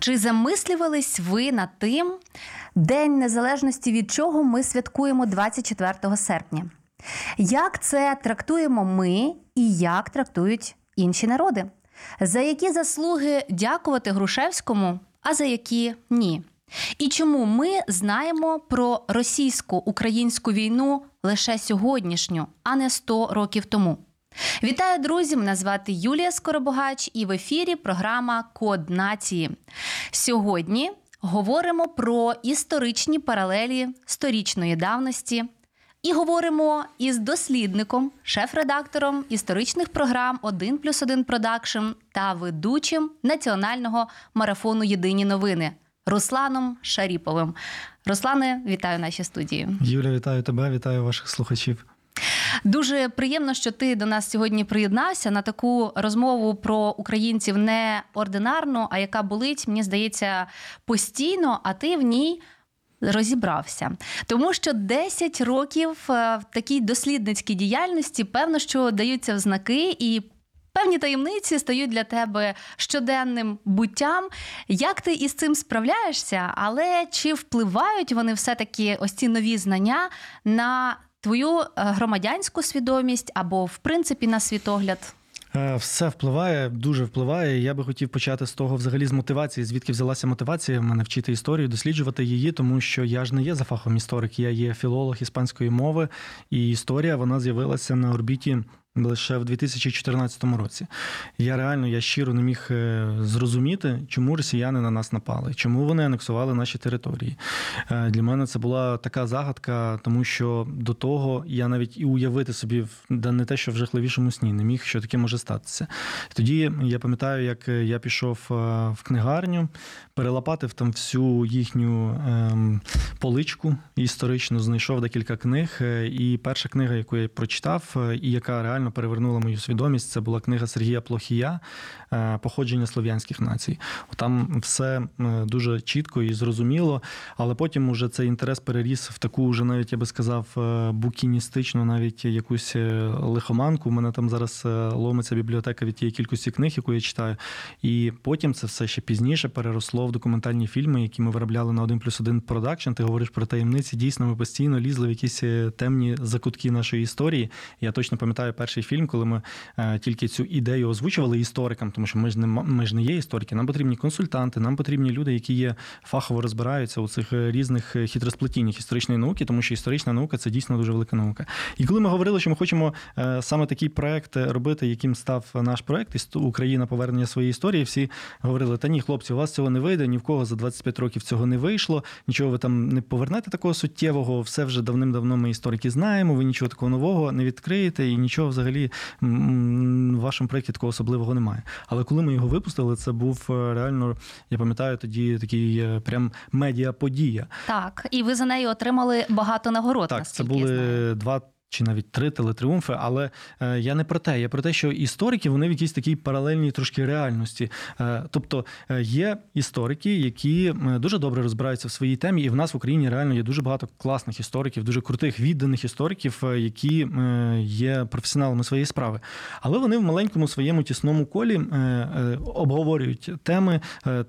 Чи замислювались ви над тим, День Незалежності від чого ми святкуємо 24 серпня? Як це трактуємо ми і як трактують інші народи? За які заслуги дякувати Грушевському, а за які ні? І чому ми знаємо про російсько-українську війну лише сьогоднішню, а не 100 років тому? Вітаю, друзі! Мене звати Юлія Скоробогач, і в ефірі програма Код нації. Сьогодні говоримо про історичні паралелі сторічної давності. І говоримо із дослідником, шеф-редактором історичних програм 1 плюс 1 продакшн та ведучим національного марафону Єдині новини Русланом Шаріповим. Руслане, вітаю в нашій студії. Юля, вітаю тебе, вітаю ваших слухачів. Дуже приємно, що ти до нас сьогодні приєднався на таку розмову про українців не ординарну, а яка болить, мені здається, постійно, а ти в ній. Розібрався, тому що 10 років е, в такій дослідницькій діяльності, певно, що даються в знаки, і певні таємниці стають для тебе щоденним буттям. Як ти із цим справляєшся? Але чи впливають вони все-таки ось ці нові знання на твою е, громадянську свідомість або, в принципі, на світогляд? Е, все впливає, дуже впливає. Я би хотів почати з того, взагалі, з мотивації, звідки взялася мотивація в мене вчити історію, досліджувати її, тому що я ж не є за фахом історик, я є філолог іспанської мови, і історія вона з'явилася на орбіті лише в 2014 році. Я реально я щиро не міг е, зрозуміти, чому росіяни на нас напали, чому вони анексували наші території. Е, для мене це була така загадка, тому що до того я навіть і уявити собі да не те, що в жахливішому сні не міг, що таке може статися. Тоді я пам'ятаю, як я пішов е, в книгарню, перелопатив там всю їхню ем, поличку історичну, знайшов декілька книг. І перша книга, яку я прочитав, і яка реально реально перевернула мою свідомість. Це була книга Сергія Плохія е, Походження слов'янських націй. Там все е, дуже чітко і зрозуміло, але потім уже цей інтерес переріс в таку, вже навіть я би сказав, е, букіністичну, навіть якусь лихоманку. У мене там зараз ломиться бібліотека від тієї кількості книг, яку я читаю. І потім це все ще пізніше переросло в документальні фільми, які ми виробляли на 1 плюс 1 продакшн. Ти говориш про таємниці. Дійсно, ми постійно лізли в якісь темні закутки нашої історії. Я точно пам'ятаю перший перший фільм, коли ми е, тільки цю ідею озвучували історикам, тому що ми ж не ми ж не є історики. Нам потрібні консультанти, нам потрібні люди, які є фахово розбираються у цих е, різних е, хитросплетіннях історичної науки, тому що історична наука це дійсно дуже велика наука. І коли ми говорили, що ми хочемо саме такий проект робити, яким став наш проект, Україна повернення своєї історії, всі говорили: та ні, хлопці, у вас цього не вийде, ні в кого за 25 років цього не вийшло. Нічого ви там не повернете такого суттєвого. Все вже давним-давно ми історики знаємо. Ви нічого такого нового не відкриєте і нічого взагалі в вашому проєкті такого особливого немає. Але коли ми його випустили, це був е, реально, я пам'ятаю, тоді такий е, прям медіа-подія. Так, і ви за неї отримали багато нагород. Так, це були два чи навіть три телетріумфи, але е, я не про те, я про те, що історики вони в якійсь такій паралельній трошки реальності. Е, тобто е, є історики, які дуже добре розбираються в своїй темі, і в нас в Україні реально є дуже багато класних істориків, дуже крутих відданих істориків, які є професіоналами своєї справи. Але вони в маленькому своєму тісному колі обговорюють теми,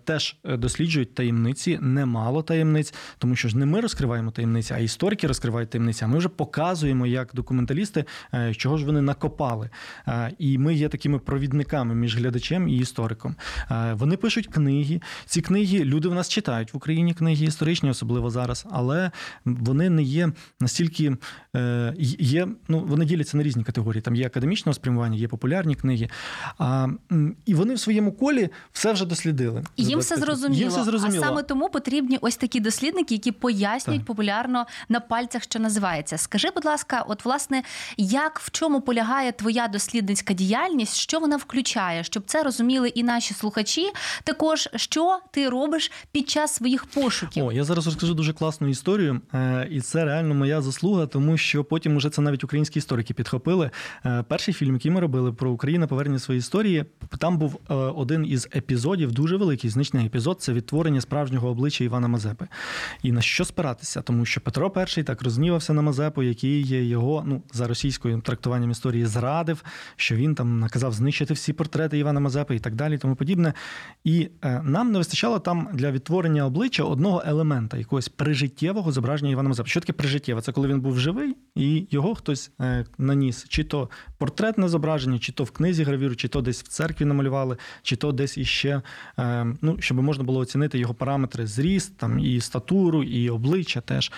теж досліджують таємниці, немало таємниць, тому що ж не ми розкриваємо таємниці, а історики розкривають таємниці. А ми вже показуємо, як документалісти, е, чого ж вони накопали. Е, і ми є такими провідниками між глядачем і істориком. Е, вони пишуть книги. Ці книги люди в нас читають в Україні книги історичні, особливо зараз, але вони не є настільки є. Ну вони діляться на різні категорії. Там є академічного спрямування, є популярні книги. А, І вони в своєму колі все вже дослідили. Їм все зрозуміло. Їм все зрозуміло. А саме тому потрібні ось такі дослідники, які пояснюють так. популярно на пальцях, що називається. Скажи, будь ласка, от Власне, як в чому полягає твоя дослідницька діяльність, що вона включає, щоб це розуміли і наші слухачі, також що ти робиш під час своїх пошуків. О, я зараз розкажу дуже класну історію, е, і це реально моя заслуга, тому що потім уже це навіть українські історики підхопили. Е, Перший фільм, який ми робили про Україну, повернення своєї історії. Там був е, один із епізодів, дуже великий значний епізод. Це відтворення справжнього обличчя Івана Мазепи. І на що спиратися? Тому що Петро І так рознівався на Мазепу, який його ну за російською трактуванням історії зрадив, що він там наказав знищити всі портрети Івана Мазепи і так далі, і тому подібне. І е, нам не вистачало там для відтворення обличчя одного елемента, якогось прижиттєвого зображення Івана Мазепи. Що таке прижиттєве? Це коли він був живий, і його хтось е, наніс, чи то портретне зображення, чи то в книзі гравюру, чи то десь в церкві намалювали, чи то десь іще, е, ну щоб можна було оцінити його параметри зріст, там і статуру, і обличчя теж.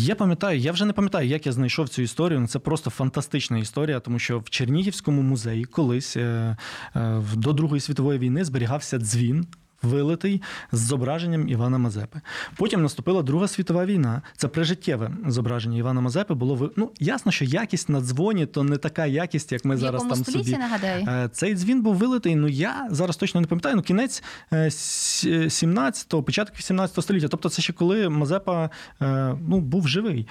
Я пам'ятаю, я вже не пам'ятаю, як я знайшов цю історію. Ну, Це просто фантастична історія, тому що в Чернігівському музеї колись е, е, до Другої світової війни зберігався дзвін. Вилитий з зображенням Івана Мазепи. Потім наступила Друга світова війна. Це прижиттєве зображення Івана Мазепи було ви... Ну, ясно, що якість на дзвоні то не така якість, як ми В зараз там собі. нагадаю? Е, Цей дзвін був вилитий. Ну я зараз точно не пам'ятаю. Ну кінець 17-го, початок 18 століття. Тобто, це ще коли Мазепа е, ну, був живий.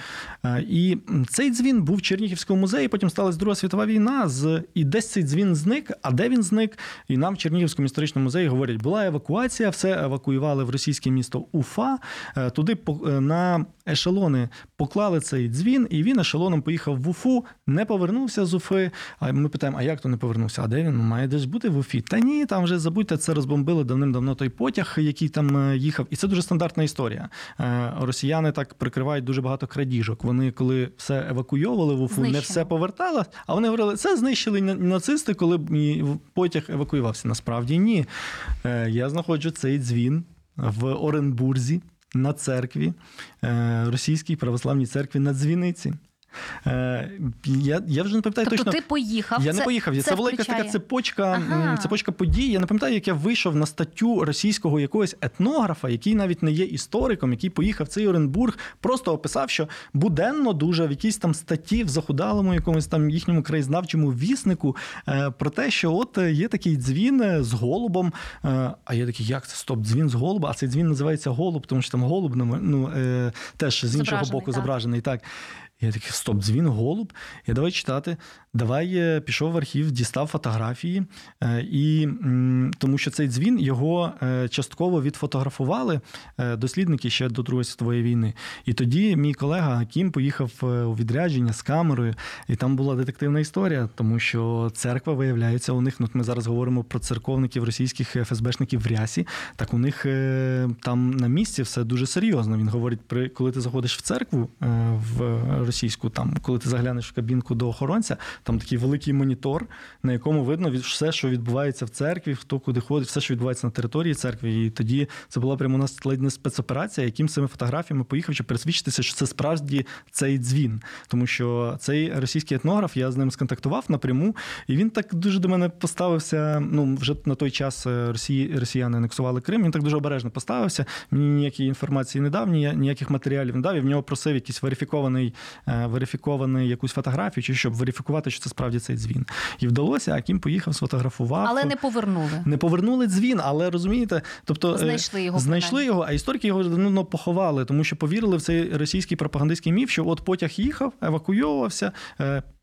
Е, І цей дзвін був в Чернігівському музеї. Потім сталася Друга світова війна. З і десь цей дзвін зник. А де він зник? І нам в Чернігівському історичному музеї говорять, була евакуація, все евакуювали в російське місто Уфа. Е, Туди е, на ешелони поклали цей дзвін, і він ешелоном поїхав в Уфу, не повернувся з Уфи. А ми питаємо, а як то не повернувся? А де він? Має десь бути в Уфі? Та ні, там вже забудьте, це розбомбили давним-давно той потяг, який там е, їхав. І це дуже стандартна історія. Росіяни так прикривають дуже багато крадіжок. Вони, коли все евакуйовували в Уфу, не все повертало. А вони говорили, це знищили нацисти, коли потяг евакуювався. Насправді ні. Я знаходжу цей дзвін в Оренбурзі на церкві, е, російській православній церкві на дзвіниці. Е, Я, я вже не пам'ятаю Тобто точно. ти поїхав. Я не поїхав. Це, це була якась така цепочка, Ага. цепочка подій. Я не пам'ятаю, як я вийшов на статтю російського якогось етнографа, який навіть не є істориком, який поїхав в цей Оренбург, просто описав, що буденно дуже в якійсь там статті в захудалому якомусь там їхньому краєзнавчому віснику е, про те, що от е, є такий дзвін з голубом. А я такий, як це стоп, дзвін з голуба? А цей дзвін називається голуб, тому що там голуб ну, е, теж з іншого Зображений, боку так. зображений. Так. Я такий, стоп, дзвін, голуб. Я давай читати. Давай е, пішов в архів, дістав фотографії, е, і тому що цей дзвін його е, частково відфотографували дослідники ще до Другої світової війни. І тоді мій колега Кім поїхав у відрядження з камерою, і там була детективна історія, тому що церква виявляється у них. Ну, ми зараз говоримо про церковників російських ФСБшників в рясі. Так у них там на місці все дуже серйозно. Він говорить, при коли ти заходиш в церкву в російську, там коли ти заглянеш в кабінку до охоронця, там такий великий монітор, на якому видно все, що відбувається в церкві, хто куди ходить, все, що відбувається на території церкви. І тоді це була прямо у нас ледь не спецоперація, яким цими фотографіями поїхав, щоб пересвідчитися, що це справді цей дзвін. Тому що цей російський етнограф, я з ним сконтактував напряму, і він так дуже до мене поставився. Ну, вже на той час е, Росії, росіяни анексували Крим. Він так дуже обережно поставився. Мені ніякої інформації не дав, ніяких матеріалів не дав. Я в нього просив якийсь верифікований, е, верифікований якусь фотографію, чи щоб верифікувати, що це справді цей дзвін. І вдалося, а Кім поїхав, сфотографував. Але не повернули. Не повернули дзвін, але розумієте, тобто е, Знайшли його, знайшли його, а історики його давно поховали, тому що повірили в цей російський пропагандистський міф, що от потяг їхав, евакуйовувався.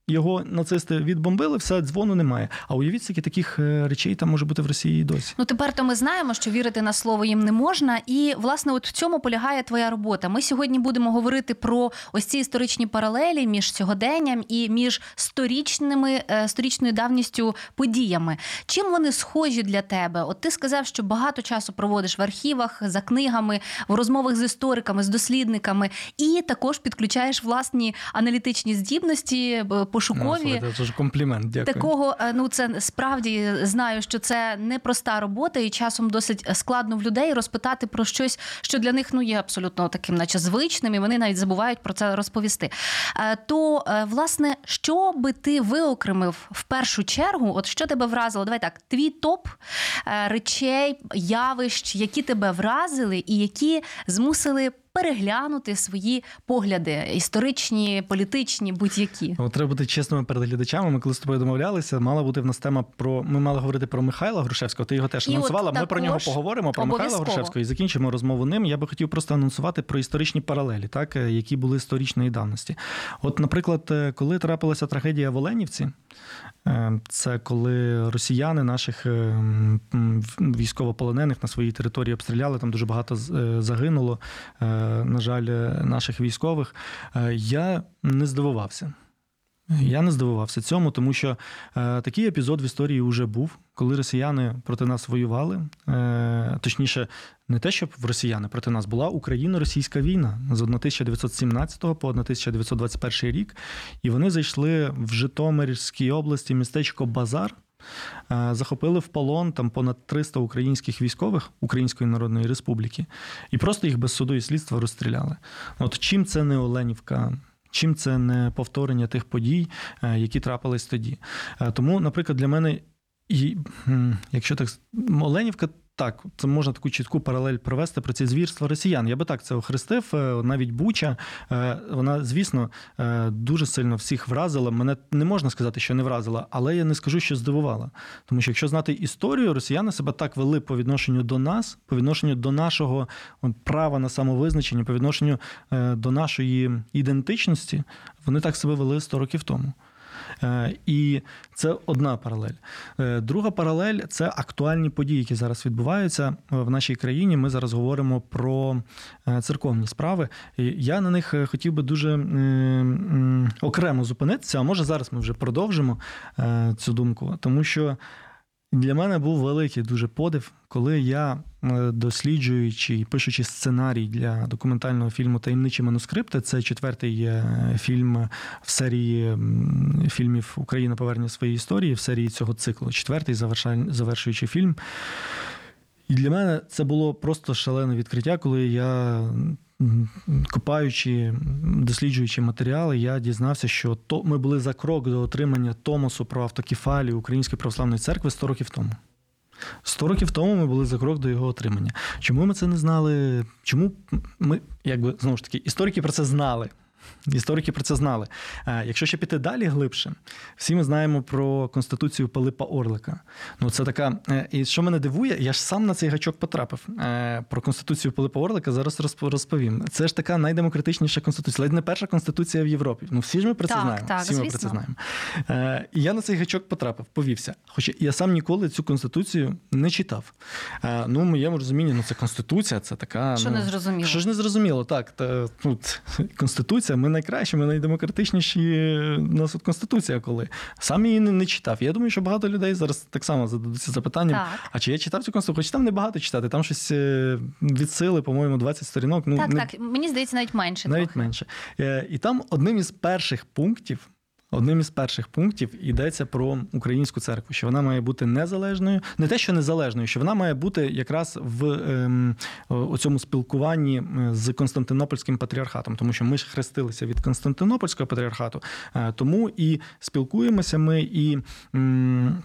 Його нацисти відбомбили, все дзвону немає. А уявіть, скільки таких е, речей там може бути в Росії і досі. Ну тепер то ми знаємо, що вірити на слово їм не можна. І власне, от в цьому полягає твоя робота. Ми сьогодні будемо говорити про ось ці історичні паралелі між сьогоденням і між сторічними е, сторічною давністю подіями. Чим вони схожі для тебе? От ти сказав, що багато часу проводиш в архівах за книгами, в розмовах з істориками, з дослідниками, і також підключаєш власні аналітичні здібності, пошукові. слухайте, це ж комплімент. Дякую. Такого е, ну це справді знаю, що це непроста робота, і часом досить складно в людей розпитати про щось, що для них ну є абсолютно таким, наче звичним, і вони навіть забувають про це розповісти. Е, То е, власне, що би ти виокремив в першу чергу? От що тебе вразило? Давай так, твій топ е, речей, явищ, які тебе вразили, і які змусили переглянути свої погляди історичні, політичні, будь-які. От треба бути чесними перед глядачами. Ми коли з тобою домовлялися, мала бути в нас тема про ми мали говорити про Михайла Грушевського. Ти його теж анонсувала. Ми про нього поговоримо про Михайла обов'язково. Грушевського і закінчимо розмову ним. Я би хотів просто анонсувати про історичні паралелі, так е, які були історичної давності. От, наприклад, е, коли трапилася трагедія в Оленівці, це коли росіяни наших е, військовополонених на своїй території обстріляли, там дуже багато е, загинуло, е, на жаль, е, наших військових. Е, Я не здивувався. Я не здивувався цьому, тому що е, такий епізод в історії вже був, коли росіяни проти нас воювали. Е, точніше, не те, щоб в росіяни проти нас була Україно-російська війна з 1917 по 1921 рік, і вони зайшли в Житомирській області містечко Базар. е, Захопили в полон там понад 300 українських військових Української Народної Республіки, і просто їх без суду і слідства розстріляли. От чим це не Оленівка, чим це не повторення тих подій, е, які трапились тоді. Тому, наприклад, для мене, і, якщо так Оленівка. Так, це можна таку чітку паралель провести про ці звірства росіян. Я би так це охрестив. Е, Навіть Буча, е, вона, звісно, е, дуже сильно всіх вразила. Мене не можна сказати, що не вразила, але я не скажу, що здивувала. Тому що якщо знати історію, росіяни себе так вели по відношенню до нас, по відношенню до нашого права на самовизначення, по відношенню до нашої ідентичності, вони так себе вели 100 років тому. Е, І це одна паралель. Е, Друга паралель це актуальні події, які зараз відбуваються в нашій країні. Ми зараз говоримо про е, церковні справи. Я на них хотів би дуже окремо зупинитися, а може зараз ми вже продовжимо цю думку, тому що. Для мене був великий дуже подив, коли я, е, досліджуючи і пишучи сценарій для документального фільму Таємничі манускрипти, це четвертий е, фільм в серії фільмів Україна повернення своєї історії в серії цього циклу. Четвертий завершуючий фільм. І для мене це було просто шалене відкриття, коли я. Копаючи, досліджуючи матеріали, я дізнався, що то ми були за крок до отримання Томосу про автокефалію Української православної церкви 100 років тому. 100 років тому ми були за крок до його отримання. Чому ми це не знали? Чому ми, якби знову ж таки, історики про це знали? Історики про це знали. Е, Якщо ще піти далі глибше, всі ми знаємо про конституцію Пилипа Орлика. Ну, це така. е, І що мене дивує, я ж сам на цей гачок потрапив. Е, Про конституцію Пилипа Орлика зараз розповім. Це ж така найдемократичніша конституція, ледь не перша конституція в Європі. Ну всі ж ми про це Так, знаємо. так, всі ми про це знаємо. І я на цей гачок потрапив, повівся. Хоча я сам ніколи цю конституцію не читав. Ну, в моєму розумінні, ну це конституція, це така. Що ну, не зрозуміло. Що ж не зрозуміло, так. Та, ну, т- конституція, ми найкращі, ми найдемократичніші. У нас тут конституція, коли сам її не, не читав. Я думаю, що багато людей зараз так само зададуться запитанням. Так. А чи я читав цю конституцію? Хоч там не багато читати, там щось відсили, від сили, по-моєму, 20 сторінок. Ну, так, не, так. Мені здається, навіть менше. навіть трохи. менше. Е, І там одним із перших пунктів. Одним із перших пунктів йдеться про українську церкву, що вона має бути незалежною, не те, що незалежною, що вона має бути якраз в ем, у цьому спілкуванні е, з Константинопольським патріархатом, тому що ми ж хрестилися від Константинопольського патріархату, е, тому і спілкуємося ми і. м, м,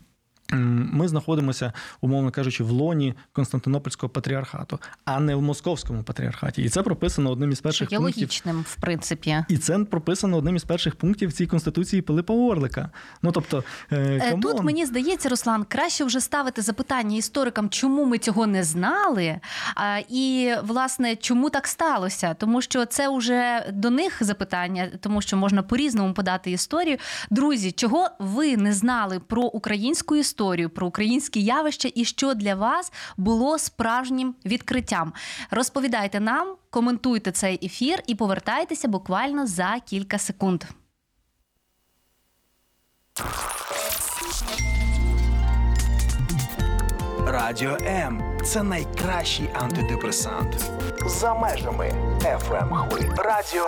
Ми знаходимося, умовно кажучи, в лоні Константинопольського патріархату, а не в московському патріархаті. І це прописано одним із Що перших є пунктів. логічним, в принципі. І це прописано одним із перших пунктів цій конституції Пилипа Орлика. Ну тобто, е, Е, Тут мені здається, Руслан, краще вже ставити запитання історикам, чому ми цього не знали, а, і власне чому так сталося, тому що це вже до них запитання, тому що можна по-різному подати історію. Друзі, чого ви не знали про українську історію, про українські явища, і що для вас було справжнім відкриттям? Розповідайте нам, коментуйте цей ефір і повертайтеся буквально за кілька секунд. Радіо М це найкращий антидепресант. За межами FM хвиль. Радіо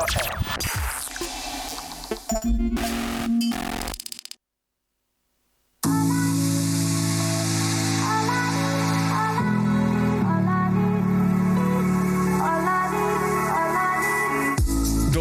М.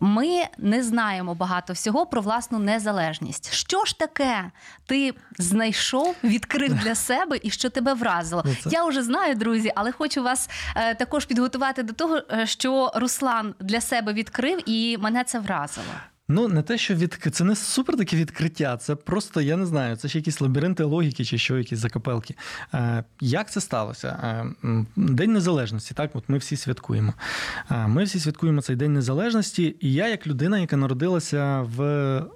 ми не знаємо багато всього про власну незалежність. Що ж таке ти знайшов, відкрив для себе і що тебе вразило? Ну, це- Я вже знаю, друзі, але хочу вас е, також підготувати до того, е, що Руслан для себе відкрив, і мене це вразило. Ну, не те, що від... це не супер таке відкриття, це просто, я не знаю, це ще якісь лабіринти логіки чи що, якісь закапелки. Е, як це сталося? Е, День Незалежності, так, от ми всі святкуємо. Е, ми всі святкуємо цей День Незалежності, і я, як людина, яка народилася в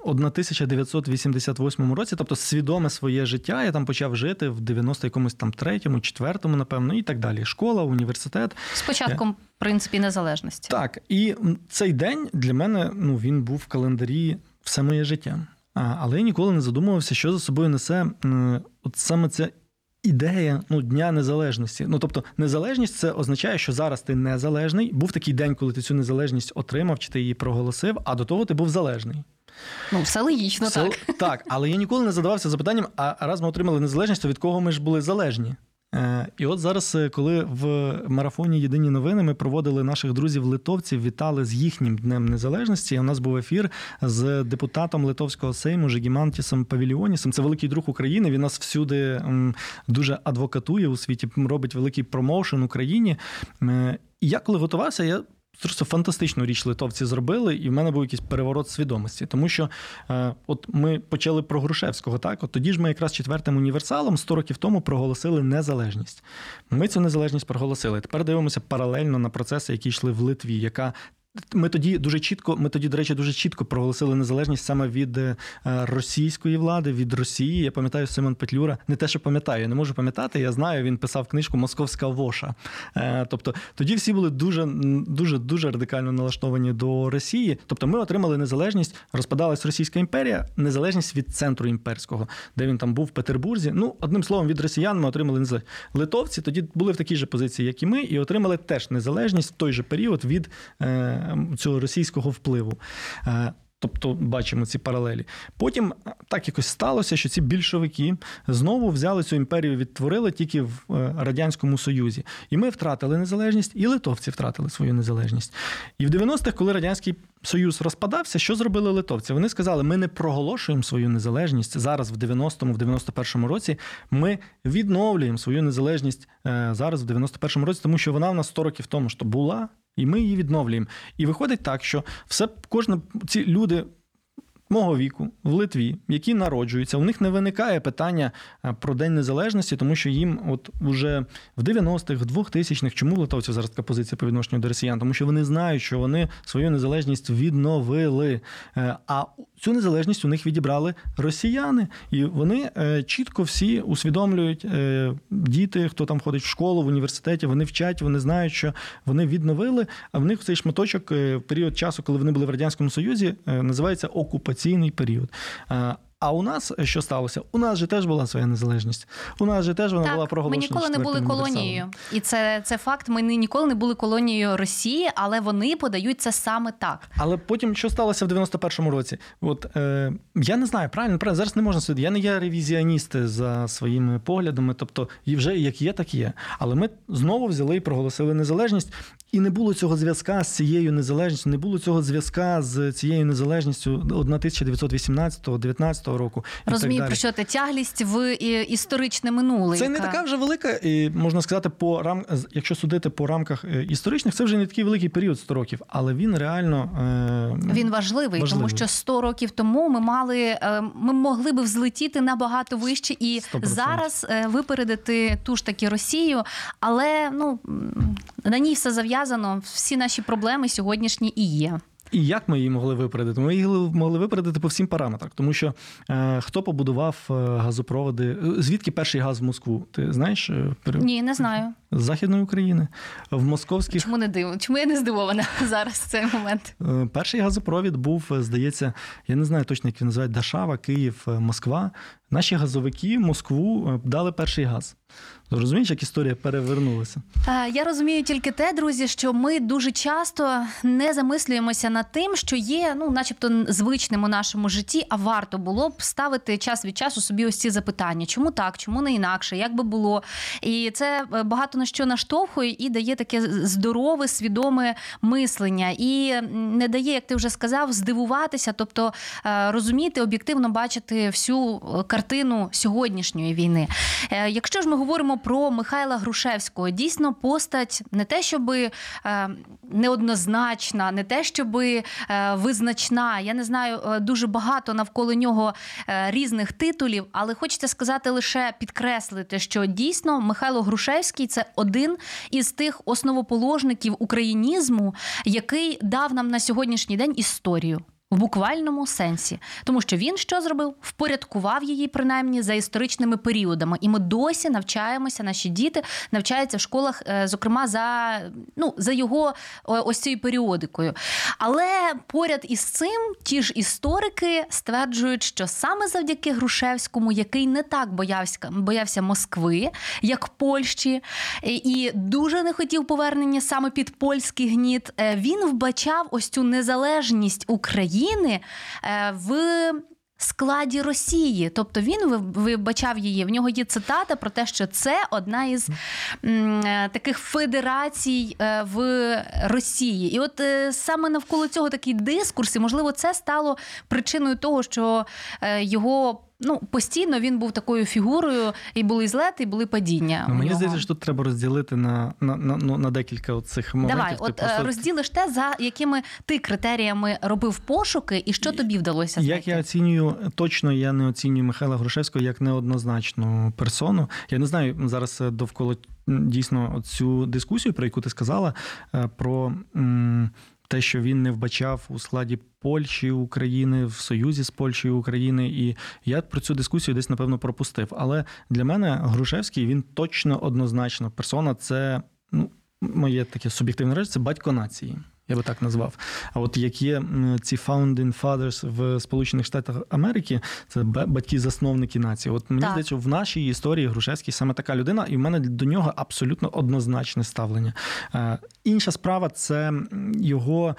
1988 році, тобто свідоме своє життя, я там почав жити в 90 якомусь там третьому, четвертому, напевно, і так далі. Школа, університет. З початком, в принципі, незалежності. Так, і цей день для мене ну, він був в календарі все моє життя. Але я ніколи не задумувався, що за собою несе от саме ця ідея ну, Дня Незалежності. Ну, тобто, незалежність це означає, що зараз ти незалежний. Був такий день, коли ти цю незалежність отримав, чи ти її проголосив, а до того ти був залежний. Ну, все логічно, Це- так. так, але я ніколи не задавався запитанням: а раз ми отримали незалежність, то від кого ми ж були залежні? Е, І от зараз, е, коли в марафоні Єдині новини ми проводили наших друзів литовців, вітали з їхнім днем незалежності. У нас був ефір з депутатом Литовського сейму Жегімантісом Павіліонісом. Це великий друг України. Він нас всюди дуже адвокатує у світі, робить великий промоушен Україні. Е, І я коли готувався, я Просто фантастичну річ литовці зробили, і в мене був якийсь переворот свідомості. Тому що е, от ми почали про Грушевського, так от тоді ж ми якраз четвертим універсалом 100 років тому проголосили незалежність. Ми цю незалежність проголосили. Тепер дивимося паралельно на процеси, які йшли в Литві, яка ми тоді дуже чітко, ми тоді, до речі, дуже чітко проголосили незалежність саме від е, російської влади, від Росії. Я пам'ятаю Симон Петлюра. Не те, що пам'ятаю, не можу пам'ятати. Я знаю, він писав книжку Московська воша. Е, Тобто тоді всі були дуже дуже дуже радикально налаштовані до Росії. Тобто, ми отримали незалежність, розпадалась Російська імперія, незалежність від центру імперського, де він там був в Петербурзі. Ну, одним словом, від росіян ми отримали незалежність. Литовці тоді були в такій же позиції, як і ми, і отримали теж незалежність в той же період від е, цього російського впливу. Е, Тобто бачимо ці паралелі. Потім е, так якось сталося, що ці більшовики знову взяли цю імперію, відтворили тільки в е, радянському союзі. І ми втратили незалежність, і литовці втратили свою незалежність. І в 90-х, коли радянський союз розпадався, що зробили литовці? Вони сказали: ми не проголошуємо свою незалежність зараз, в 90-му, в 91-му році. Ми відновлюємо свою незалежність зараз, в 91-му році, тому що вона в нас 100 років тому що була. І ми її відновлюємо. І виходить так, що все кожне ці люди. Мого віку в Литві, які народжуються, у них не виникає питання е, про День Незалежності, тому що їм, от уже в 90-х, в 2000-х, чому в литовців зараз така позиція по відношенню до росіян? Тому що вони знають, що вони свою незалежність відновили. Е, А цю незалежність у них відібрали росіяни, і вони е, чітко всі усвідомлюють діти, хто там ходить в школу, в університеті, вони вчать, вони знають, що вони відновили. А в них цей шматочок в період часу, коли вони були в радянському союзі, називається окупаційний період. А у нас е, що сталося? У нас же теж була своя незалежність. У нас же теж вона була Так, ми ніколи не були колонією, і це, це факт. Ми ні- ніколи не були колонією Росії, але вони подають це саме так. Але потім що сталося в 91-му році? От е, я не знаю, правильно, правильно, зараз не можна судити. Я не є ревізіоніст за своїми поглядами, тобто і вже як є, так є. Але ми знову взяли і проголосили незалежність, і не було цього зв'язка з цією незалежністю, не було цього зв'язка з цією незалежністю 1919-19 року. і так Розумію, далі. про що ти тяглість в історичне минуле. Це не така вже велика, і можна сказати, по рам... якщо судити по рамках е, історичних, це вже не такий великий період 100 років, але він реально е, Він важливий, Важливий. тому що 100 років тому ми мали е, ми могли би взлетіти набагато вище і 100%. зараз е, випередити ту ж таки Росію. Але ну на ній все зав'язано. Всі наші проблеми сьогоднішні і є. І як ми її могли випередити? Ми її могли випередити по всім параметрах, тому що е, хто побудував е, газопроводи? Е, Звідки перший газ в Москву? Ти знаєш? е, Ні, не знаю. З Західної України в московських Чому не див? Чому я не здивована зараз в цей момент? Е, Перший газопровід був, е, здається, я не знаю точно, як він називають Дашава, Київ, е, Москва. Наші газовики Москву дали перший газ. Розумієш, як історія перевернулася? Я розумію тільки те, друзі, що ми дуже часто не замислюємося над тим, що є, ну, начебто, звичним у нашому житті, а варто було б ставити час від часу собі ось ці запитання: чому так, чому не інакше, як би було. І це багато на що наштовхує і дає таке здорове, свідоме мислення, і не дає, як ти вже сказав, здивуватися, тобто е, розуміти, об'єктивно бачити всю е, картину сьогоднішньої війни. Е, Якщо ж ми говоримо про Михайла Грушевського, дійсно постать не те, щоб неоднозначна, не те, щоб визначна. Я не знаю, дуже багато навколо нього різних титулів, але хочеться сказати лише підкреслити, що дійсно Михайло Грушевський це один із тих основоположників українізму, який дав нам на сьогоднішній день історію. В буквальному сенсі, тому що він що зробив? Впорядкував її принаймні за історичними періодами, і ми досі навчаємося. Наші діти навчаються в школах, е, зокрема за ну за його ось цією періодикою. Але поряд із цим ті ж історики стверджують, що саме завдяки Грушевському, який не так боявся боявся Москви, як Польщі, і дуже не хотів повернення саме під польський гніт, е, він вбачав ось цю незалежність України. України в складі Росії. Тобто він вибачав її. В нього є цитата про те, що це одна із м, таких федерацій в Росії. І от саме навколо цього такий дискурс, і можливо, це стало причиною того, що його. Ну, постійно він був такою фігурою, і були злети, і були падіння. Ну, Мені здається, що тут треба розділити на на, на, ну, на декілька цих моментів. Давай, от просто... розділиш те, за якими ти критеріями робив пошуки, і що тобі вдалося знайти? Як я оцінюю, точно я не оцінюю Михайла Грушевського як неоднозначну персону. Я не знаю зараз довкола дійсно цю дискусію, про яку ти сказала, про. Те, що він не вбачав у складі Польщі України в союзі з Польщею України, і я про цю дискусію десь напевно пропустив. Але для мене Грушевський він точно однозначно персона. Це ну моє таке суб'єктивне речі, це батько нації. Я би так назвав. А от як є ці founding fathers в Сполучених Штатах Америки, це батьки-засновники нації. От мені так. здається, в нашій історії Грушевський саме така людина, і в мене до нього абсолютно однозначне ставлення. Інша справа це його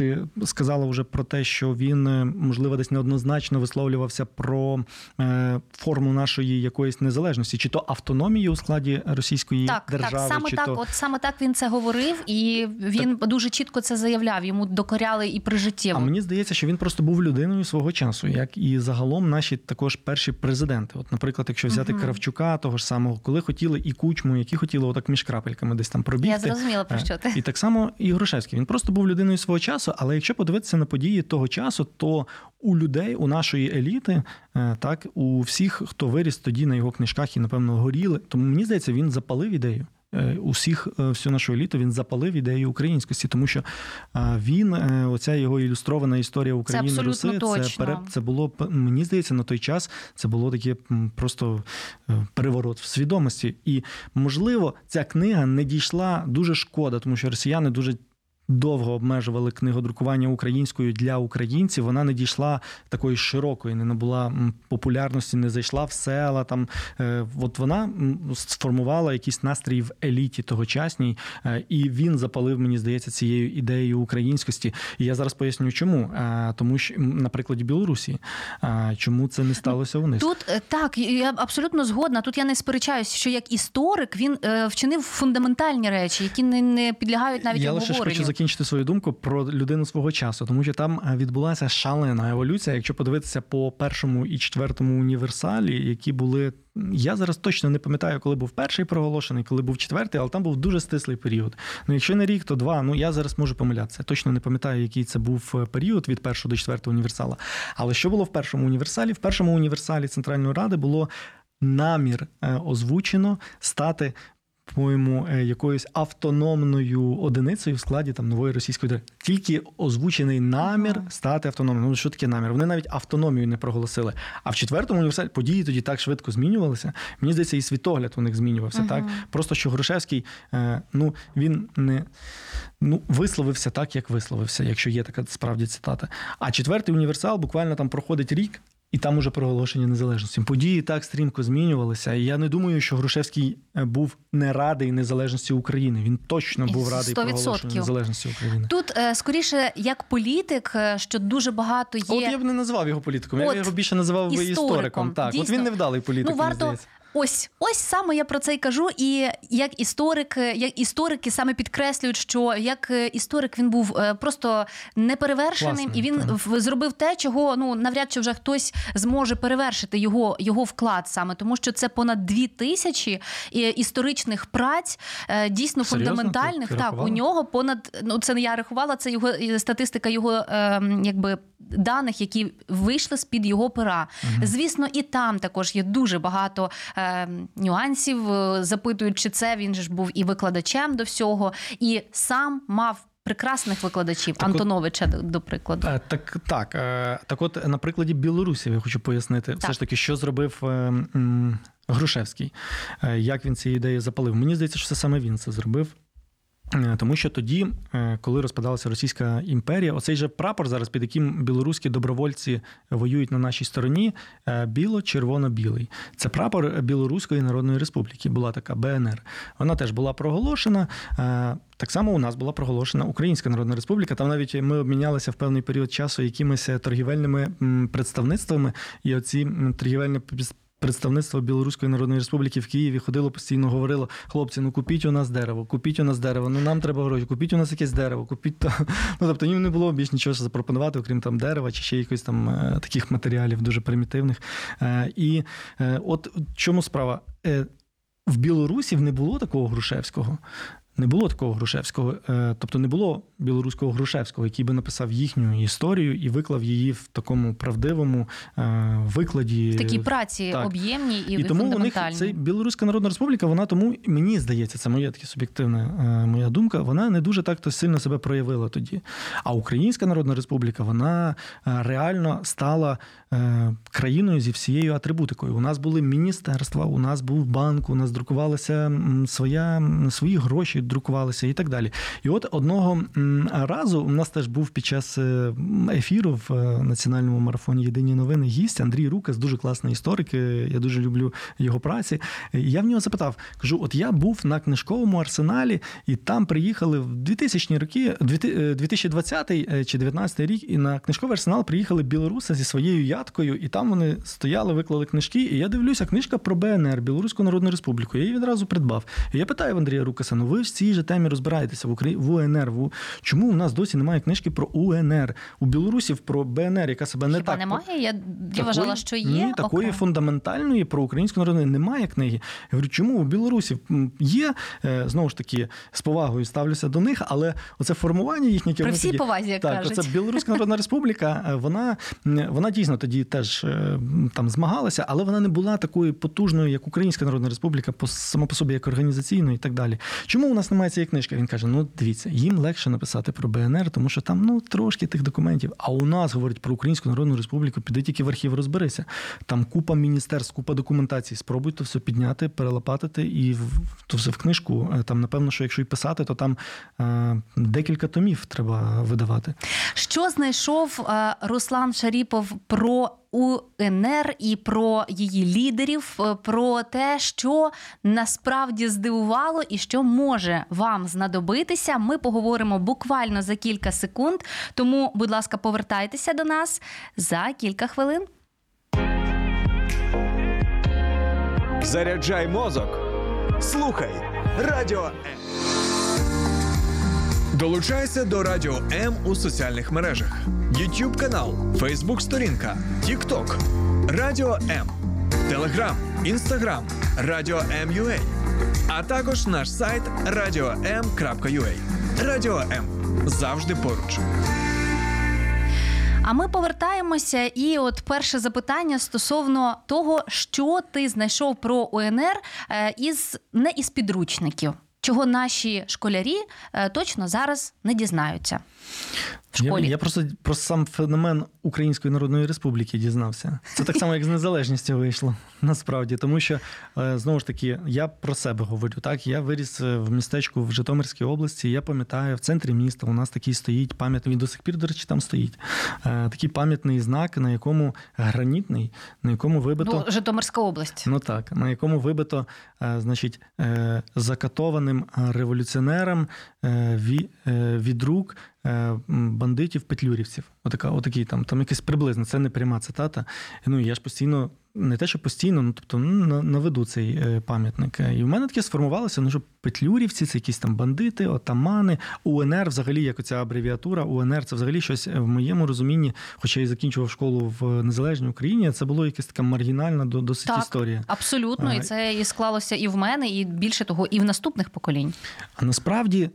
ти сказала вже про те, що він е, можливо десь неоднозначно висловлювався про е, форму нашої якоїсь незалежності, чи то автономії у складі російської так, держави, так саме чи так, то... от саме так він це говорив, і він так. дуже чітко це заявляв. Йому докоряли і при житті. А мені здається, що він просто був людиною свого часу, як і загалом наші також перші президенти. От, наприклад, якщо взяти угу. Кравчука, того ж самого, коли хотіли і кучму, які хотіли отак між крапельками десь там пробігти. Я зрозуміла про що ти і так само і Грушевський. Він просто був людиною свого часу, але якщо подивитися на події того часу, то у людей, у нашої еліти, е, так у всіх, хто виріс тоді на його книжках і напевно горіли, тому мені здається, він запалив ідею. Е, усіх е, всю нашу еліту він запалив ідею українськості, тому що він, оця його ілюстрована історія України це Руси, точно. це пере, це було мені здається на той час. Це було таке просто переворот в свідомості. І можливо, ця книга не дійшла дуже шкода, тому що росіяни дуже довго обмежували книгодрукування українською для українців. Вона не дійшла такої широкої, не набула популярності, не зайшла в села. Там е, от вона сформувала якийсь настрій в еліті тогочасній, е, і він запалив, мені здається, цією ідеєю українськості. І я зараз поясню, чому е, тому, що на прикладі Білорусі, чому це не сталося у них. тут так. Я абсолютно згодна. Тут я не сперечаюся, що як історик він вчинив фундаментальні речі, які не, не підлягають навіть я обговоренню. лише хочу закінчити свою думку про людину свого часу, тому що там е, відбулася шалена еволюція. Якщо подивитися по першому і четвертому універсалі, які були. Я зараз точно не пам'ятаю, коли був перший проголошений, коли був четвертий, але там був дуже стислий період. Ну, якщо не рік, то два. Ну я зараз можу помилятися. Точно не пам'ятаю, який це був е, період від першого до четвертого універсала. Але що було в першому універсалі? В першому універсалі Центральної ради було намір е, озвучено стати по-моєму, е, якоюсь автономною одиницею в складі там нової російської держави. Тільки озвучений намір стати автономним. Ну що таке намір? Вони навіть автономію не проголосили. А в четвертому університеті події тоді так швидко змінювалися. Мені здається, і світогляд у них змінювався. Так просто що Грушевський, е, ну він не ну, висловився так, як висловився, якщо є така справді цитата. А четвертий універсал буквально там проходить рік. І там уже проголошення незалежності. Події так стрімко змінювалися. І я не думаю, що Грушевський е, був не радий незалежності України. Він точно був радий 100%. проголошенню незалежності України. Тут е, скоріше як політик, е, що дуже багато є. От я б не назвав його політиком, я От, б його більше називав би істориком, істориком. Так, от він невдалий політик. Ну, варто. Ось ось саме я про це й кажу. І як історик, як історики саме підкреслюють, що як е, історик він був е, просто неперевершеним, Класно, і він так. зробив те, чого ну навряд чи вже хтось зможе перевершити його, його вклад саме, тому що це понад дві тисячі е, історичних праць, е, дійсно Серйозно? фундаментальних. Ти- ти так, у нього понад ну це не я рахувала, це його е, статистика його е, якби даних, які вийшли з під його пера. Звісно, і там також є дуже багато е, нюансів. Е, Запитують, чи це він же ж був і викладачем до всього, і сам мав. Прекрасних викладачів Так Антоновича, до, до прикладу. Е, Так, так, е, так от на прикладі Білорусі я хочу пояснити, все ж таки, що зробив Грушевський, як він ці ідеї запалив. Мені здається, що це саме він це зробив. Е, Тому що тоді, е, коли розпадалася Російська імперія, оцей же прапор, зараз під яким білоруські добровольці воюють на нашій стороні, е, біло-червоно-білий. Це прапор Білоруської Народної Республіки. Була така БНР. Вона теж була проголошена. Так само у нас була проголошена Українська Народна Республіка. Там навіть ми обмінялися в певний період часу якимись торгівельними представництвами, і оці торгівельні Представництво Білоруської Народної Республіки в Києві ходило постійно, говорило: хлопці, ну купіть у нас дерево, купіть у нас дерево, ну нам треба гроші, купіть у нас якесь дерево, купіть то. Ну тобто їм не було більш нічого запропонувати, окрім там дерева чи ще якихось там е, таких матеріалів дуже примітивних. Е, І е, от чому справа? В Білорусі не було такого Грушевського. Не було такого Грушевського, Е, тобто не було білоруського Грушевського, який би написав їхню історію і виклав її в такому правдивому е, викладі. В такій праці так. об'ємній і, І тому у них цей Білоруська Народна Республіка, вона тому мені здається, це моя така суб'єктивна е, моя думка. Вона не дуже так то сильно себе проявила тоді. А Українська Народна Республіка, вона реально стала країною зі всією атрибутикою. У нас були міністерства, у нас був банк, у нас друкувалася м, своя свої гроші, друкувалися і так далі. І от одного разу у нас теж був під час е, ефіру в е, національному марафоні Єдині новини гість Андрій Рукас, дуже класний історик. е, Я дуже люблю його праці. Я в нього запитав: кажу: от я був на книжковому арсеналі, і там приїхали в 2000 роки, 2020 е, чи 2019 рік, і на книжковий арсенал приїхали білоруси зі своєю ядкою, і там вони стояли, виклали книжки. І я дивлюся, книжка про БНР, Білоруську Народну Республіку. Я її відразу придбав. І я питаю в Андрія Рукаса: ну ви в цій же темі розбираєтеся в Украї... в УНР. В... Чому у нас досі немає книжки про УНР? У білорусів про БНР, яка себе не Хіба так немає? Я, Такої- вважала, що є. Ні, такої окремо. фундаментальної про українську народу немає книги. Я говорю, чому у білорусів є е, знову ж таки з повагою ставлюся до них, але оце формування їхнє При всій тоді- повазі, як так, кажуть. оце Білоруська Народна Республіка. е, Вона вона дійсно тоді теж е, там змагалася, але вона не була такою потужною, як Українська Народна Республіка, по сама по собі як організаційно і так далі. Чому у нас немає цієї книжки? Він каже: ну дивіться, їм легше написати про БНР, тому що там ну трошки тих документів. А у нас говорить про Українську Народну Республіку, піди тільки в архів розберися. Там купа міністерств, купа документації. Спробуй то все підняти, перелопатити і в то все в книжку. Е, Там, напевно, що якщо й писати, то там е, декілька томів треба видавати. Що знайшов Руслан Шаріпов про УНР і про її лідерів, е, про те, що насправді здивувало і що може вам знадобитися. Ми поговоримо буквально за кілька секунд. Тому, будь ласка, повертайтеся до нас за кілька хвилин. Заряджай мозок. Слухай радіо. Долучайся до Радіо М у соціальних мережах: YouTube канал, Facebook сторінка, TikTok, Радіо М, Telegram, Instagram, Радіо М.UA, а також наш сайт radio.m.ua. Радіо М. Завжди поруч. А ми повертаємося, і от перше запитання стосовно того, що ти знайшов про УНР е, із не із підручників, чого наші школярі е, точно зараз не дізнаються. В Я, школі. я просто про сам феномен Української Народної Республіки дізнався. Це так само, як з незалежністю вийшло. Насправді, тому що е, знову ж таки, я про себе говорю. Так, я виріс е, в містечку в Житомирській області. Я пам'ятаю, в центрі міста у нас такий стоїть пам'ятний. Він до сих пір, до речі, там стоїть. Е, Такий пам'ятний знак, на якому гранітний, на якому вибито. Ну, Житомирська область. Ну так, на якому вибито, значить, закатованим революціонерам ві- від рук бандитів-петлюрівців. Отака, отакий там, там якесь приблизно, це не пряма цитата. Ну, я ж постійно, не те, що постійно, ну тобто ну, на- наведу цей е, пам'ятник. Е, І в мене таке сформувалося, ну що петлюрівці це якісь там бандити, отамани, УНР, взагалі, як оця абревіатура, УНР це взагалі щось е, в моєму розумінні, хоча я і закінчував школу в незалежній Україні, це було якась така маргінальна досить Так. історія. Абсолютно, і це і склалося і в мене, і більше того, і в наступних поколінь. А насправді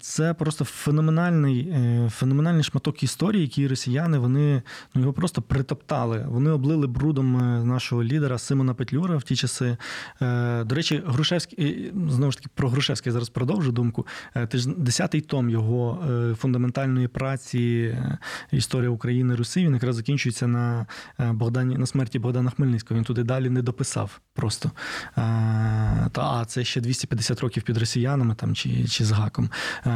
це просто феноменальний, феноменальний шматок історії, який росіяни вони ну, його просто притоптали. Вони облили брудом е, нашого лідера Симона Петлюра в ті часи. Е, До речі, Грушевський знову ж таки про Грушевський зараз продовжу думку. Е, Ти ж десятий том його е, фундаментальної праці Історія України Руси. Він якраз закінчується на Богдані на смерті Богдана Хмельницького. Він туди далі не дописав просто. Та а це ще 250 років під росіянами там чи, чи з гаком.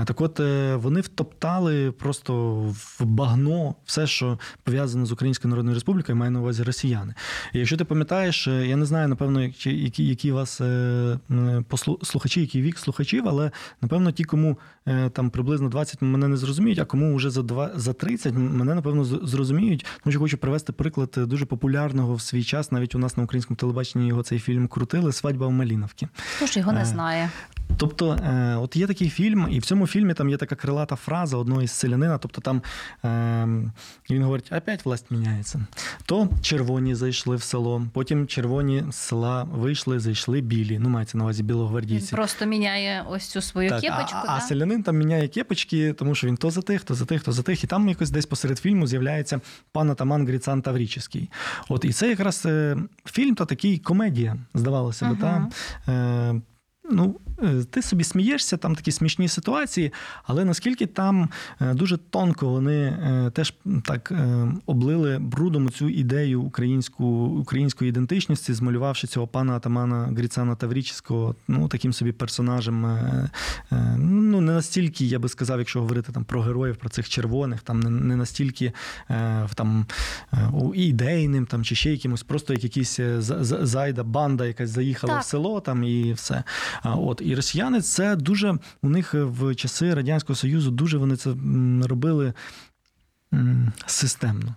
Так от вони втоптали просто в багно все, що пов'язано з Українською Народною Республікою, маю на увазі росіяни. І якщо ти пам'ятаєш, е, я не знаю, напевно, які, які, вас е, слухачі, який вік слухачів, але напевно ті, кому е, там приблизно 20 мене не зрозуміють, а кому вже за два за 30 мене напевно зрозуміють. Тому що хочу привести приклад дуже популярного в свій час. Навіть у нас на українському телебаченні його цей фільм крутили Свадьба в Маліновці. Хто ж його не знає? Тобто, от є такий фільм, і в цьому фільмі там є така крилата фраза одного із селянина. Тобто там е, він говорить: опять власть міняється. То червоні зайшли в село, потім червоні з села вийшли, зайшли білі. Ну, мається на увазі Він білогвардійці. просто міняє ось цю свою Так, кепочку. а, да? а селянин там міняє кепочки, тому що він то за тих, то за тих, то за тих. І там якось десь посеред фільму з'являється пан атаман Гріцан Тавріческий. От і це якраз е, фільм, то такий комедія, здавалося би. Мгм. Та, е, ну, ти собі смієшся, там такі смішні ситуації, але наскільки там е, дуже тонко вони е, теж так е, облили брудом цю ідею українську, української ідентичності, змалювавши цього пана атамана Гріцана Таврічського, ну таким собі персонажем. е, е, Ну, не настільки, я би сказав, якщо говорити там про героїв, про цих червоних, там не, настільки е, там е, ідейним там, чи ще якимось, просто як е, за- зайда, банда якась заїхала Так. в село там і все. От і росіяни це дуже у них в часи радянського союзу дуже вони це робили системно.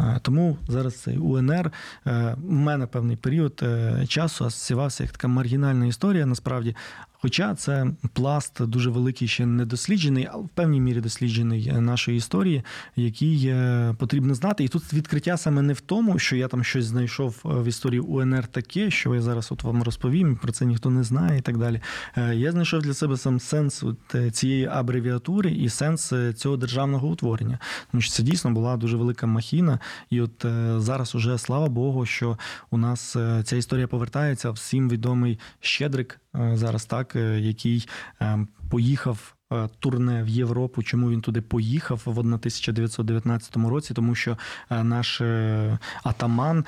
Е, Тому зараз цей УНР в у мене певний період е, часу асоціювався як така маргінальна історія, насправді. Хоча це пласт дуже великий, ще не досліджений, але в певній мірі досліджений нашої історії, який е, потрібно знати. І тут відкриття саме не в тому, що я там щось знайшов е, в історії УНР таке, що я зараз от вам розповім, про це ніхто не знає і так далі. Е, Я знайшов для себе сам сенс цієї абревіатури і сенс цього державного утворення. Тому що це дійсно була дуже велика махіна. І от зараз уже слава Богу, що у нас ця історія повертається. Всім відомий Щедрик зараз, так, е, який е, поїхав. е, Турне в Європу, чому він туди поїхав в 1919 році, тому що е, наш е, атаман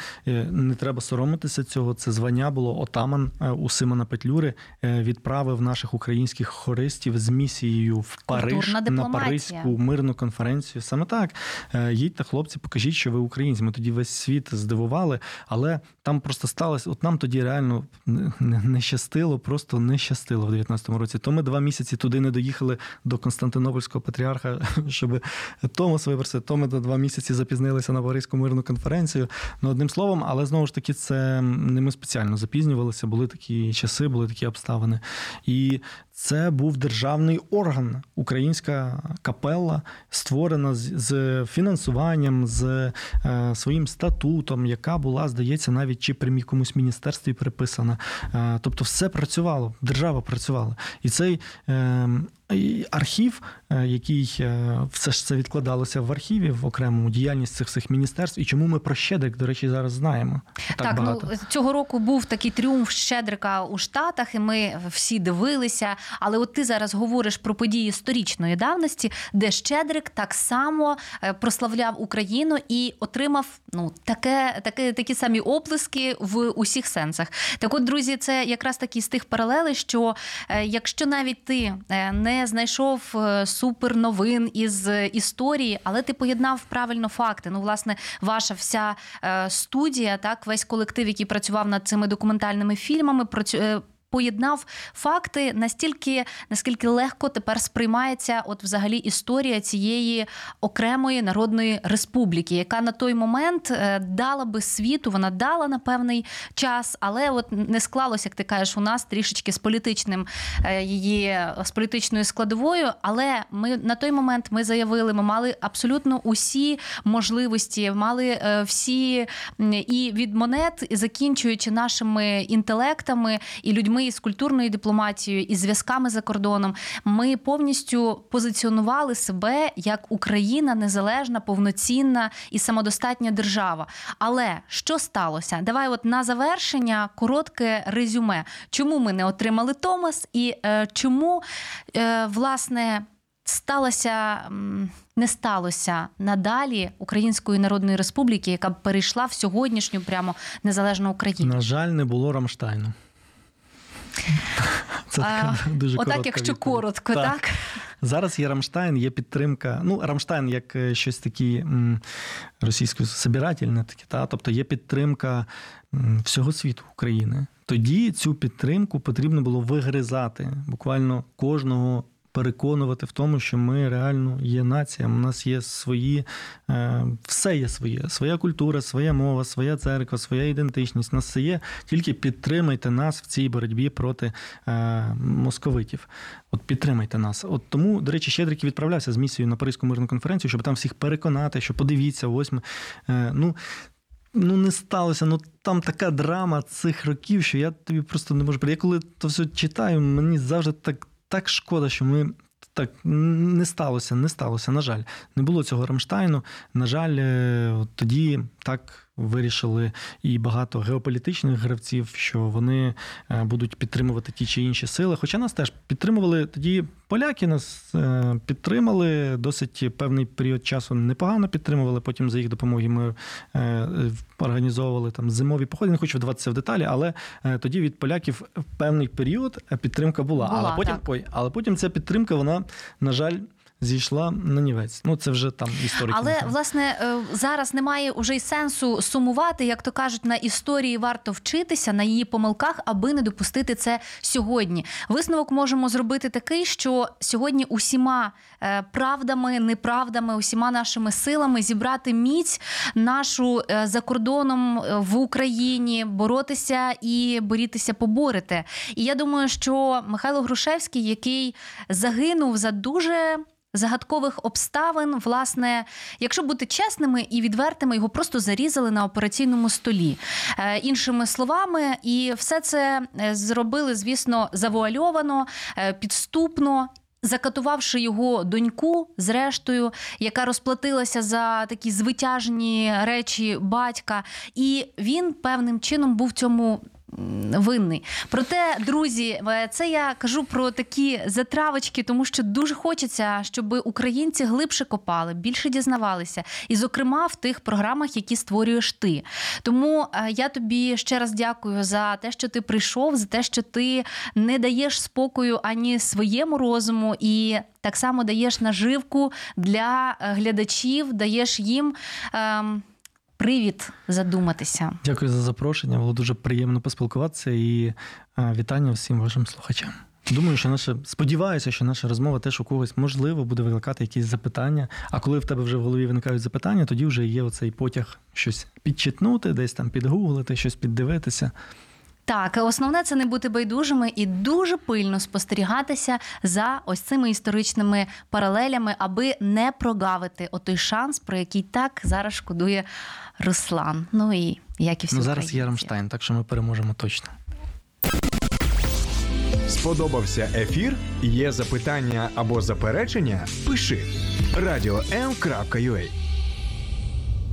не треба соромитися цього. Це звання було отаман у Симона Петлюри. Відправив наших українських хористів з місією в Париж на. Паризьку мирну конференцію. Саме так. Їдьте, хлопці, покажіть, що ви українці. Ми тоді весь світ здивували, але там просто сталося. От нам тоді реально не щастило, просто не щастило в 19-му році. То ми два місяці туди не доїхали до Константинопольського патріарха, щоб Томас вибрався. То ми до два місяці запізнилися на Паризьку мирну конференцію. Ну, одним словом, але знову ж таки, це не ми спеціально запізнювалися. Були такі часи, були такі обставини. І це був державний орган, українська капелла, створена з, фінансуванням, з е, своїм статутом, яка була, здається, навіть чи при якомусь міністерстві приписана. Е, тобто, все працювало, держава працювала. І цей е, і архів, е, який е, все ж це відкладалося в архіві в окремому діяльність цих всіх міністерств, і чому ми про Щедрик, до речі, зараз знаємо. Так, Так, багато. ну цього року був такий тріумф Щедрика у Штатах, і ми всі дивилися. Але от ти зараз говориш про події сторічної давності, де Щедрик так само е, прославляв Україну і отримав ну таке, таке такі самі оплески в усіх сенсах. Так, от, друзі, це якраз такі з тих паралелей, що е, якщо навіть ти е, знайшов е, супер новин із е, історії, але ти поєднав правильно факти. Ну, власне, ваша вся е, студія, так, весь колектив, який працював над цими документальними фільмами, Поєднав факти настільки, наскільки легко тепер сприймається, от взагалі історія цієї окремої народної республіки, яка на той момент е, дала би світу, вона дала на певний час, але от не склалося, як ти кажеш, у нас трішечки з політичним е, її з політичною складовою. Але ми на той момент ми заявили, ми мали абсолютно усі можливості, мали е, всі і від монет, закінчуючи нашими інтелектами і людьми із культурною дипломатією, і зв'язками за кордоном. Ми повністю позиціонували себе як Україна незалежна, повноцінна і самодостатня держава. Але що сталося? Давай, от на завершення коротке резюме. Чому ми не отримали Томас, і е, чому е, власне сталося. Не сталося надалі Української Народної Республіки, яка б перейшла в сьогоднішню прямо незалежну Україну. На жаль, не було Рамштайну. Це така дуже Отак, коротка якщо відповідь. коротко, так? Зараз є Рамштайн, є підтримка. Ну, Рамштайн як е, щось такі м, російською собирательне таке, та? тобто є підтримка всього світу України. Тоді цю підтримку потрібно було вигризати, буквально кожного. Переконувати в тому, що ми реально є нація. У нас є свої, е, все є своє, своя культура, своя мова, своя церква, своя ідентичність. У Нас все є. Тільки підтримайте нас в цій боротьбі проти е, московитів. От підтримайте нас. От тому, до речі, Щедрик відправлявся з місією на Паризьку мирну конференцію, щоб там всіх переконати, що подивіться, ось ми. Е, ну, Ну, не сталося. Ну там така драма цих років, що я тобі просто не можу. Я коли то все читаю, мені завжди так, так шкода, що ми. Так не сталося, не сталося. На жаль, не було цього Рамштайну. На жаль, е, тоді так вирішили і багато геополітичних гравців, що вони е, будуть підтримувати ті чи інші сили. Хоча нас теж підтримували тоді поляки, нас е, підтримали досить певний період часу непогано підтримували. Потім за їх допомоги ми е, організовували там зимові походи. Не хочу вдаватися в деталі, але тоді від поляків в певний період підтримка була. Була, але потім так. але потім ця підтримка, вона на жаль. Зійшла на нівець. Ну це вже там історики. Але нехай. власне е, зараз немає уже й сенсу сумувати, як то кажуть, на історії варто вчитися на її помилках, аби не допустити це сьогодні. Висновок можемо зробити такий, що сьогодні усіма е, правдами, неправдами, усіма нашими силами зібрати міць нашу е, за кордоном в Україні, боротися і борітися поборете. І я думаю, що Михайло Грушевський, який загинув за дуже загадкових обставин, власне, якщо бути чесними і відвертими, його просто зарізали на операційному столі. Е, іншими словами, і все це е, зробили, звісно, завуальовано, е, підступно. Закатувавши його доньку, зрештою, яка розплатилася за такі звитяжні речі батька, і він певним чином був цьому винний. Проте, друзі, е, це я кажу про такі затравочки, тому що дуже хочеться, щоб українці глибше копали, більше дізнавалися, і, зокрема, в тих програмах, які створюєш ти. Тому е, я тобі ще раз дякую за те, що ти прийшов, за те, що ти не даєш спокою ані своєму розуму і. Так само даєш наживку для е, глядачів, даєш їм ем, привід задуматися. Дякую за запрошення. Було дуже приємно поспілкуватися і е, вітання всім вашим слухачам. Думаю, що наша сподіваюся, що наша розмова теж у когось можливо буде викликати якісь запитання. А коли в тебе вже в голові виникають запитання, тоді вже є оцей потяг щось підчитнути, десь там підгуглити, щось піддивитися. Так, основне це не бути байдужими і дуже пильно спостерігатися за ось цими історичними паралелями, аби не прогавити отой шанс, про який так зараз шкодує Руслан. Ну і як і всі Ну зараз є. Рамштайн, так що ми переможемо точно. Сподобався ефір? Є запитання або заперечення? Пиши радіом.ua